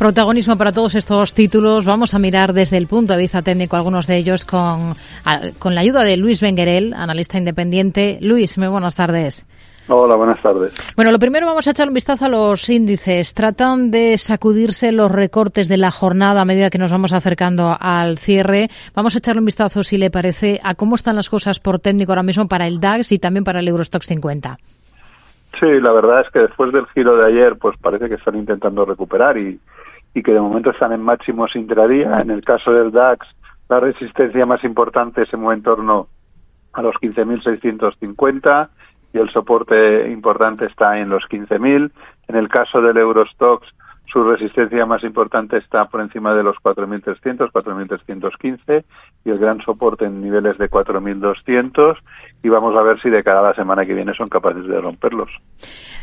Protagonismo para todos estos títulos. Vamos a mirar desde el punto de vista técnico algunos de ellos con, con la ayuda de Luis Benguerel, analista independiente. Luis, muy buenas tardes. Hola, buenas tardes. Bueno, lo primero vamos a echar un vistazo a los índices. Tratan de sacudirse los recortes de la jornada a medida que nos vamos acercando al cierre. Vamos a echarle un vistazo, si le parece, a cómo están las cosas por técnico ahora mismo para el DAX y también para el Eurostox 50. Sí, la verdad es que después del giro de ayer, pues parece que están intentando recuperar y, y que de momento están en máximos intradía. En el caso del DAX, la resistencia más importante se mueve en torno a los 15.650 y el soporte importante está en los 15.000. En el caso del Eurostox, su resistencia más importante está por encima de los 4.300, 4.315 y el gran soporte en niveles de 4.200 y vamos a ver si de cada la semana que viene son capaces de romperlos.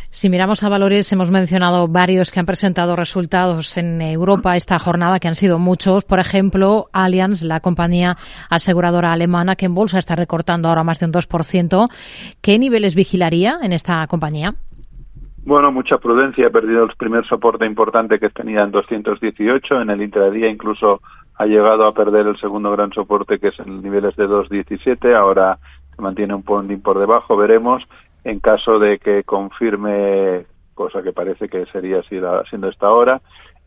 Si miramos a valores, hemos mencionado varios que han presentado resultados en Europa esta jornada, que han sido muchos. Por ejemplo, Allianz, la compañía aseguradora alemana, que en bolsa está recortando ahora más de un 2%. ¿Qué niveles vigilaría en esta compañía? Bueno, mucha prudencia. Ha perdido el primer soporte importante que tenía en 218. En el intradía incluso ha llegado a perder el segundo gran soporte que es en niveles de 217. Ahora se mantiene un por debajo. Veremos en caso de que confirme, cosa que parece que sería así siendo esta hora,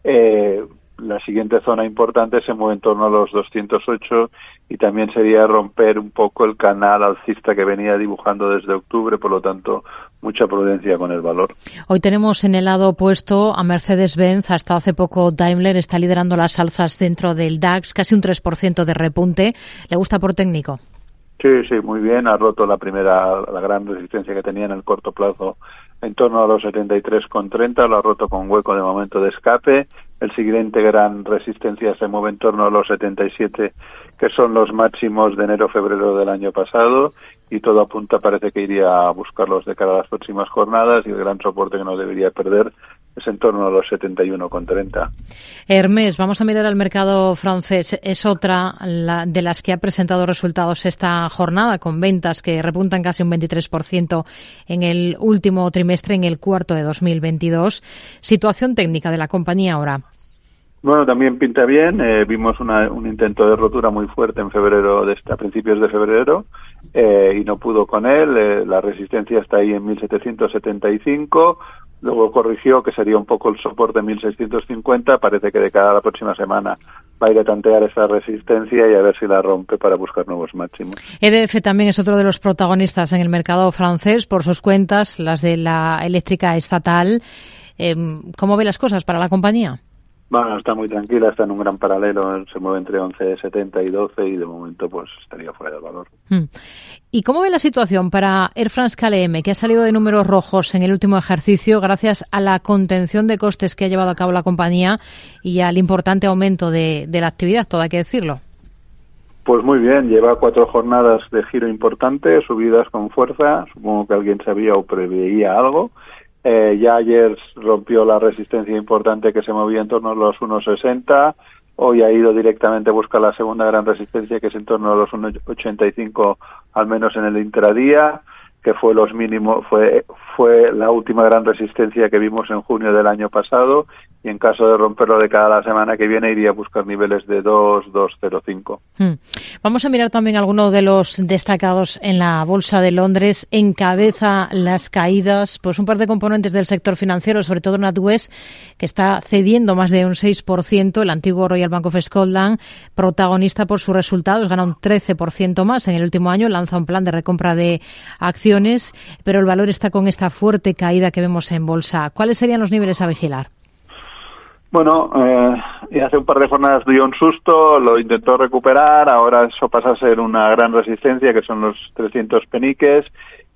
eh, la siguiente zona importante se mueve en torno a los 208 y también sería romper un poco el canal alcista que venía dibujando desde octubre, por lo tanto, mucha prudencia con el valor. Hoy tenemos en el lado opuesto a Mercedes-Benz, hasta hace poco Daimler está liderando las alzas dentro del DAX, casi un 3% de repunte. ¿Le gusta por técnico? Sí, sí, muy bien. Ha roto la primera, la gran resistencia que tenía en el corto plazo en torno a los 73,30. Lo ha roto con hueco de momento de escape. El siguiente gran resistencia se mueve en torno a los 77, que son los máximos de enero-febrero del año pasado. Y todo apunta, parece que iría a buscarlos de cara a las próximas jornadas. Y el gran soporte que no debería perder es en torno a los 71,30. Hermes, vamos a mirar al mercado francés. Es otra de las que ha presentado resultados esta jornada, con ventas que repuntan casi un 23% en el último trimestre, en el cuarto de 2022. Situación técnica de la compañía ahora. Bueno, también pinta bien. Eh, vimos un intento de rotura muy fuerte en febrero, de este, a principios de febrero, eh, y no pudo con él. Eh, la resistencia está ahí en 1775 luego corrigió que sería un poco el soporte 1650, parece que de cada la próxima semana va a ir a tantear esa resistencia y a ver si la rompe para buscar nuevos máximos. EDF también es otro de los protagonistas en el mercado francés por sus cuentas, las de la eléctrica estatal. Em, ¿Cómo ve las cosas para la compañía? Bueno, está muy tranquila, está en un gran paralelo, se mueve entre 11,70 y 12 y de momento pues estaría fuera del valor. Hmm. ¿Y cómo ve la situación para Air France KLM, que ha salido de números rojos en el último ejercicio gracias a la contención de costes que ha llevado a cabo la compañía y al importante aumento de, de la actividad, todo hay que decirlo? Pues muy bien, lleva cuatro jornadas de giro importante, subidas con fuerza, supongo que alguien sabía o preveía algo eh, ya ayer rompió la resistencia importante que se movía en torno a los 1,60. Hoy ha ido directamente a buscar la segunda gran resistencia que es en torno a los 1,85 al menos en el intradía que fue los mínimos fue fue la última gran resistencia que vimos en junio del año pasado y en caso de romperlo de cada la semana que viene iría a buscar niveles de 2, 2,05. Hmm. Vamos a mirar también algunos de los destacados en la Bolsa de Londres. Encabeza las caídas, pues un par de componentes del sector financiero, sobre todo NatWest, que está cediendo más de un 6%. El antiguo Royal Bank of Scotland, protagonista por sus resultados, gana un 13% más en el último año, lanza un plan de recompra de acciones, pero el valor está con esta fuerte caída que vemos en bolsa. ¿Cuáles serían los niveles a vigilar? Bueno, eh, hace un par de jornadas dio un susto, lo intentó recuperar, ahora eso pasa a ser una gran resistencia, que son los 300 peniques,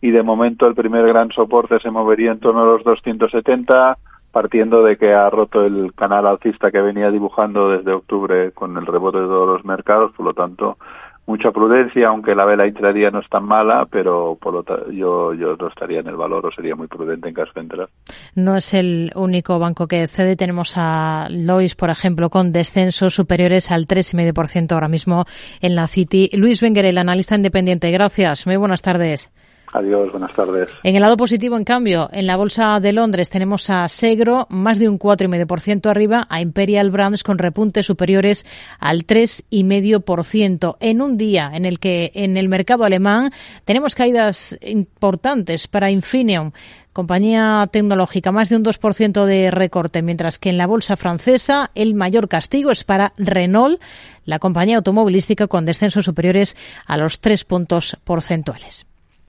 y de momento el primer gran soporte se movería en torno a los 270, partiendo de que ha roto el canal alcista que venía dibujando desde octubre con el rebote de todos los mercados, por lo tanto mucha prudencia, aunque la vela intradía no es tan mala, pero por lo yo, yo no estaría en el valor o sería muy prudente en caso de entrar. No es el único banco que cede. Tenemos a Lois, por ejemplo, con descensos superiores al 3,5% ahora mismo en la City. Luis Wenger, el analista independiente. Gracias. Muy buenas tardes. Adiós, buenas tardes. En el lado positivo, en cambio, en la bolsa de Londres tenemos a Segro más de un 4,5% arriba, a Imperial Brands con repuntes superiores al 3,5%. En un día en el que en el mercado alemán tenemos caídas importantes para Infineon compañía tecnológica, más de un 2% de recorte, mientras que en la bolsa francesa el mayor castigo es para Renault, la compañía automovilística con descensos superiores a los tres puntos porcentuales.